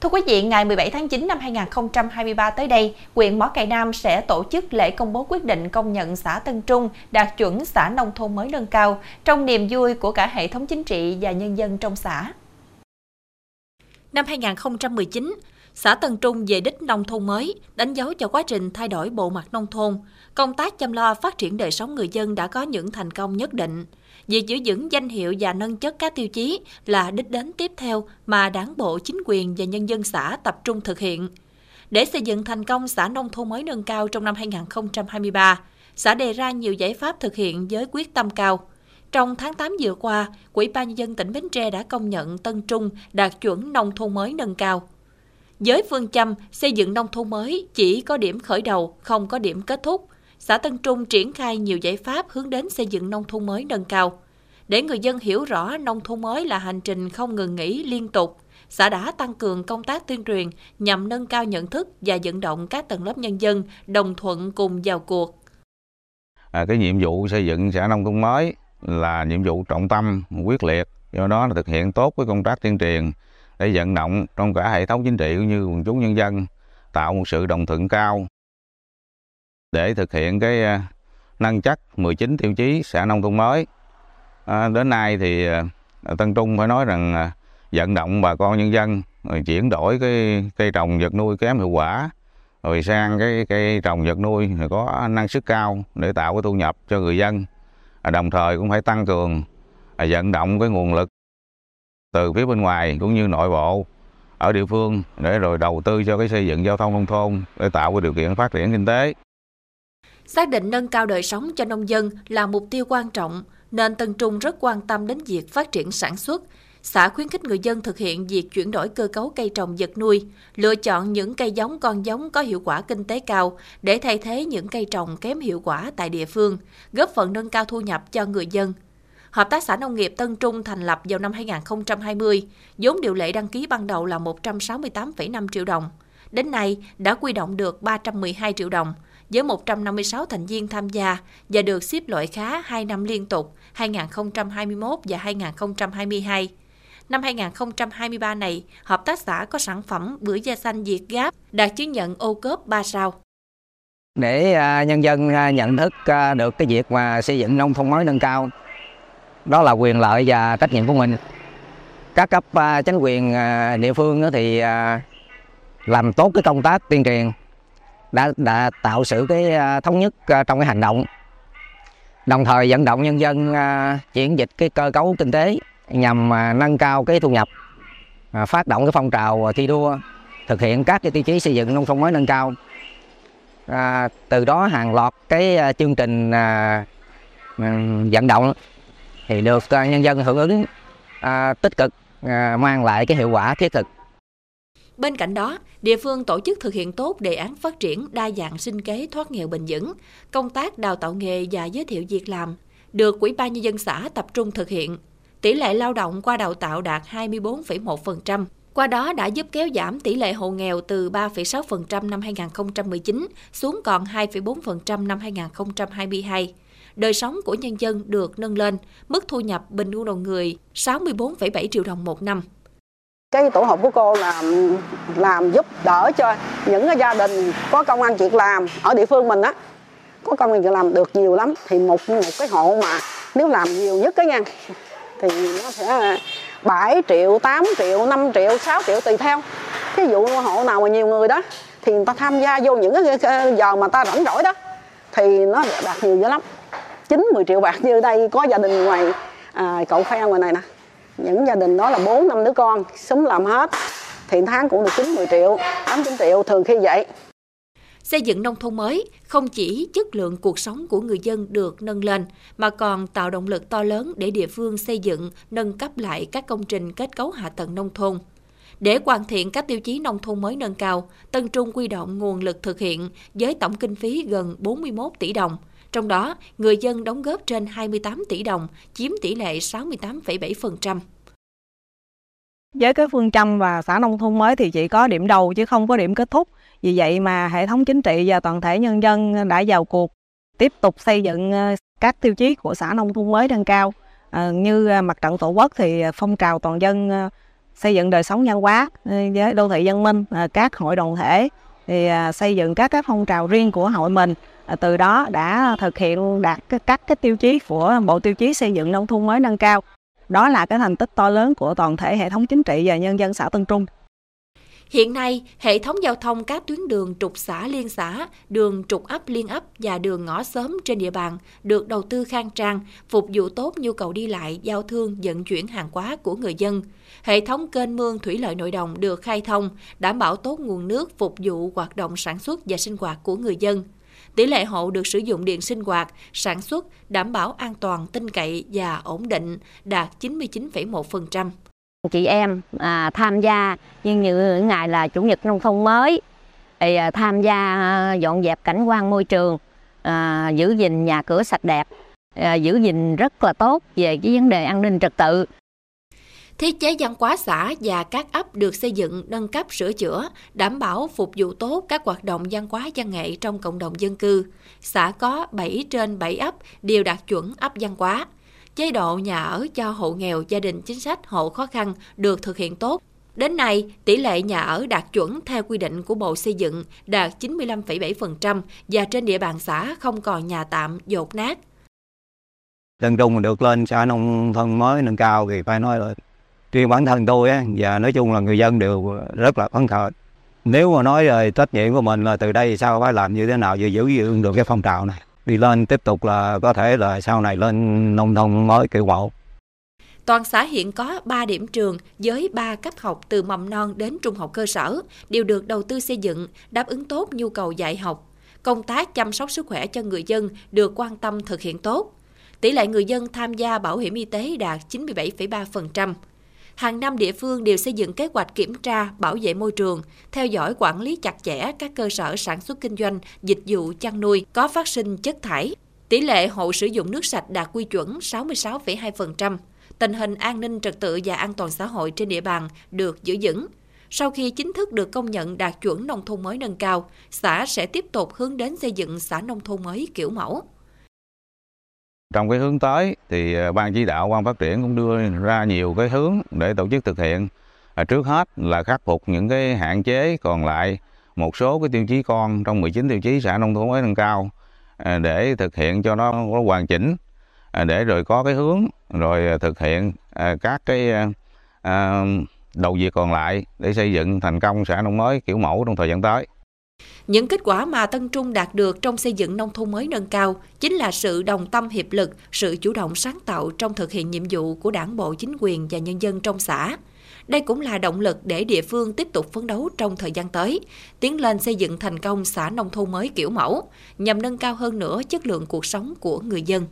Thưa quý vị, ngày 17 tháng 9 năm 2023 tới đây, huyện Mỏ Cày Nam sẽ tổ chức lễ công bố quyết định công nhận xã Tân Trung đạt chuẩn xã nông thôn mới nâng cao trong niềm vui của cả hệ thống chính trị và nhân dân trong xã. Năm 2019, xã Tân Trung về đích nông thôn mới, đánh dấu cho quá trình thay đổi bộ mặt nông thôn. Công tác chăm lo phát triển đời sống người dân đã có những thành công nhất định. Việc giữ vững danh hiệu và nâng chất các tiêu chí là đích đến tiếp theo mà đảng bộ, chính quyền và nhân dân xã tập trung thực hiện. Để xây dựng thành công xã nông thôn mới nâng cao trong năm 2023, xã đề ra nhiều giải pháp thực hiện với quyết tâm cao. Trong tháng 8 vừa qua, Quỹ ban nhân dân tỉnh Bến Tre đã công nhận Tân Trung đạt chuẩn nông thôn mới nâng cao. Với phương châm xây dựng nông thôn mới chỉ có điểm khởi đầu, không có điểm kết thúc, xã Tân Trung triển khai nhiều giải pháp hướng đến xây dựng nông thôn mới nâng cao. Để người dân hiểu rõ nông thôn mới là hành trình không ngừng nghỉ liên tục, xã đã tăng cường công tác tuyên truyền nhằm nâng cao nhận thức và vận động các tầng lớp nhân dân đồng thuận cùng vào cuộc. À, cái nhiệm vụ xây dựng xã nông thôn mới là nhiệm vụ trọng tâm, quyết liệt, do đó là thực hiện tốt với công tác tuyên truyền để vận động trong cả hệ thống chính trị cũng như quần chúng nhân dân tạo một sự đồng thuận cao để thực hiện cái à, nâng chất 19 tiêu chí xã nông thôn mới. À, đến nay thì à, Tân Trung phải nói rằng à, vận động bà con nhân dân rồi chuyển đổi cái cây trồng vật nuôi kém hiệu quả rồi sang cái cây trồng vật nuôi có năng suất cao để tạo cái thu nhập cho người dân. À, đồng thời cũng phải tăng cường à, vận động cái nguồn lực từ phía bên ngoài cũng như nội bộ ở địa phương để rồi đầu tư cho cái xây dựng giao thông nông thôn để tạo cái điều kiện phát triển kinh tế. Xác định nâng cao đời sống cho nông dân là mục tiêu quan trọng, nên Tân Trung rất quan tâm đến việc phát triển sản xuất. Xã khuyến khích người dân thực hiện việc chuyển đổi cơ cấu cây trồng vật nuôi, lựa chọn những cây giống con giống có hiệu quả kinh tế cao để thay thế những cây trồng kém hiệu quả tại địa phương, góp phần nâng cao thu nhập cho người dân. Hợp tác xã nông nghiệp Tân Trung thành lập vào năm 2020, vốn điều lệ đăng ký ban đầu là 168,5 triệu đồng. Đến nay đã quy động được 312 triệu đồng, với 156 thành viên tham gia và được xếp loại khá 2 năm liên tục 2021 và 2022. Năm 2023 này, hợp tác xã có sản phẩm bưởi da xanh Việt Gáp đạt chứng nhận ô cốp 3 sao. Để à, nhân dân à, nhận thức à, được cái việc mà xây dựng nông thôn mới nâng cao, đó là quyền lợi và trách nhiệm của mình. Các cấp à, chính quyền à, địa phương thì à, làm tốt cái công tác tuyên truyền đã đã tạo sự cái thống nhất trong cái hành động đồng thời vận động nhân dân chuyển dịch cái cơ cấu kinh tế nhằm nâng cao cái thu nhập phát động cái phong trào thi đua thực hiện các cái tiêu chí xây dựng nông thôn mới nâng cao à, từ đó hàng loạt cái chương trình à, ừ, vận động thì được nhân dân hưởng ứng à, tích cực à, mang lại cái hiệu quả thiết thực Bên cạnh đó, địa phương tổ chức thực hiện tốt đề án phát triển đa dạng sinh kế thoát nghèo bền vững, công tác đào tạo nghề và giới thiệu việc làm, được Ủy ban Nhân dân xã tập trung thực hiện. Tỷ lệ lao động qua đào tạo đạt 24,1%. Qua đó đã giúp kéo giảm tỷ lệ hộ nghèo từ 3,6% năm 2019 xuống còn 2,4% năm 2022. Đời sống của nhân dân được nâng lên, mức thu nhập bình quân đầu người 64,7 triệu đồng một năm. Cái tổ hợp của cô là làm giúp đỡ cho những cái gia đình có công ăn việc làm ở địa phương mình á. Có công ăn việc làm được nhiều lắm thì một một cái hộ mà nếu làm nhiều nhất cái nha thì nó sẽ 7 triệu, 8 triệu, 5 triệu, 6 triệu tùy theo. Ví dụ hộ nào mà nhiều người đó thì người ta tham gia vô những cái giờ mà ta rảnh rỗi đó thì nó đạt nhiều dữ lắm. 9, 10 triệu bạc như đây có gia đình ngoài à, cậu phe ngoài này nè. Những gia đình đó là bốn năm đứa con súng làm hết. Thì tháng cũng được chín 10 triệu 8 9 triệu thường khi vậy. Xây dựng nông thôn mới không chỉ chất lượng cuộc sống của người dân được nâng lên mà còn tạo động lực to lớn để địa phương xây dựng, nâng cấp lại các công trình kết cấu hạ tầng nông thôn. Để hoàn thiện các tiêu chí nông thôn mới nâng cao, Tân Trung quy động nguồn lực thực hiện với tổng kinh phí gần 41 tỷ đồng, trong đó, người dân đóng góp trên 28 tỷ đồng, chiếm tỷ lệ 68,7%. Với cái phương châm và xã nông thôn mới thì chỉ có điểm đầu chứ không có điểm kết thúc. Vì vậy mà hệ thống chính trị và toàn thể nhân dân đã vào cuộc tiếp tục xây dựng ờ, các tiêu chí của xã nông thôn mới nâng cao. À, như ờ, mặt trận tổ quốc thì phong trào toàn dân xây dựng đời sống văn hóa với đô thị văn minh, các hội đoàn thể thì à, xây dựng các cái phong trào riêng của hội mình. À, từ đó đã thực hiện đạt các cái tiêu chí của, bộ tiêu chí xây dựng nông thôn mới nâng cao. Đó là cái thành tích to lớn của toàn thể hệ thống chính trị và nhân dân xã Tân Trung. Hiện nay, hệ thống giao thông các tuyến đường trục xã liên xã, đường trục ấp liên ấp và đường ngõ xóm trên địa bàn được đầu tư khang trang, phục vụ tốt nhu cầu đi lại, giao thương, vận chuyển hàng hóa của người dân. Hệ thống kênh mương thủy lợi nội đồng được khai thông, đảm bảo tốt nguồn nước phục vụ hoạt động sản xuất và sinh hoạt của người dân. Tỷ lệ hộ được sử dụng điện sinh hoạt, sản xuất đảm bảo an toàn, tin cậy và ổn định đạt 99,1% chị em à, tham gia. Nhưng như ngày là chủ nhật nông thôn mới thì à, tham gia à, dọn dẹp cảnh quan môi trường à, giữ gìn nhà cửa sạch đẹp à, giữ gìn rất là tốt về cái vấn đề an ninh trật tự. Thiết chế văn hóa xã và các ấp được xây dựng, nâng cấp, sửa chữa, đảm bảo phục vụ tốt các hoạt động văn hóa văn nghệ trong cộng đồng dân cư. Xã có 7 trên 7 ấp đều đạt chuẩn ấp văn hóa chế độ nhà ở cho hộ nghèo, gia đình chính sách, hộ khó khăn được thực hiện tốt. Đến nay, tỷ lệ nhà ở đạt chuẩn theo quy định của Bộ Xây dựng đạt 95,7% và trên địa bàn xã không còn nhà tạm, dột nát. Tân Trung được lên xã nông thôn mới nâng cao thì phải nói là riêng bản thân tôi á, và nói chung là người dân đều rất là phấn khởi. Nếu mà nói về trách nhiệm của mình là từ đây sao phải làm như thế nào để giữ gìn được cái phong trào này đi lên tiếp tục là có thể là sau này lên nông thôn mới kiểu mẫu. Toàn xã hiện có 3 điểm trường với 3 cấp học từ mầm non đến trung học cơ sở đều được đầu tư xây dựng, đáp ứng tốt nhu cầu dạy học. Công tác chăm sóc sức khỏe cho người dân được quan tâm thực hiện tốt. Tỷ lệ người dân tham gia bảo hiểm y tế đạt 97,3% hàng năm địa phương đều xây dựng kế hoạch kiểm tra, bảo vệ môi trường, theo dõi quản lý chặt chẽ các cơ sở sản xuất kinh doanh, dịch vụ chăn nuôi có phát sinh chất thải. Tỷ lệ hộ sử dụng nước sạch đạt quy chuẩn 66,2%. Tình hình an ninh trật tự và an toàn xã hội trên địa bàn được giữ vững. Sau khi chính thức được công nhận đạt chuẩn nông thôn mới nâng cao, xã sẽ tiếp tục hướng đến xây dựng xã nông thôn mới kiểu mẫu. Trong cái hướng tới thì ờ, ban chỉ đạo quan phát triển cũng đưa ra nhiều cái hướng để tổ chức thực hiện. À, trước hết là khắc phục những cái hạn chế còn lại một số cái tiêu chí con trong 19 tiêu chí xã nông thôn mới nâng cao à, để thực hiện cho nó có hoàn chỉnh à, để rồi có cái hướng rồi thực hiện à, các cái à, đầu việc còn lại để xây dựng thành công xã nông mới kiểu mẫu trong thời gian tới. Những kết quả mà Tân Trung đạt được trong xây dựng nông thôn mới nâng cao chính là sự đồng tâm hiệp lực, sự chủ động sáng tạo trong thực hiện nhiệm vụ của đảng bộ, chính quyền và nhân dân trong xã. Đây cũng là động lực để địa phương tiếp tục phấn đấu trong thời gian tới, tiến lên xây dựng thành công xã nông thôn mới kiểu mẫu, nhằm nâng cao hơn nữa chất lượng cuộc sống của người dân.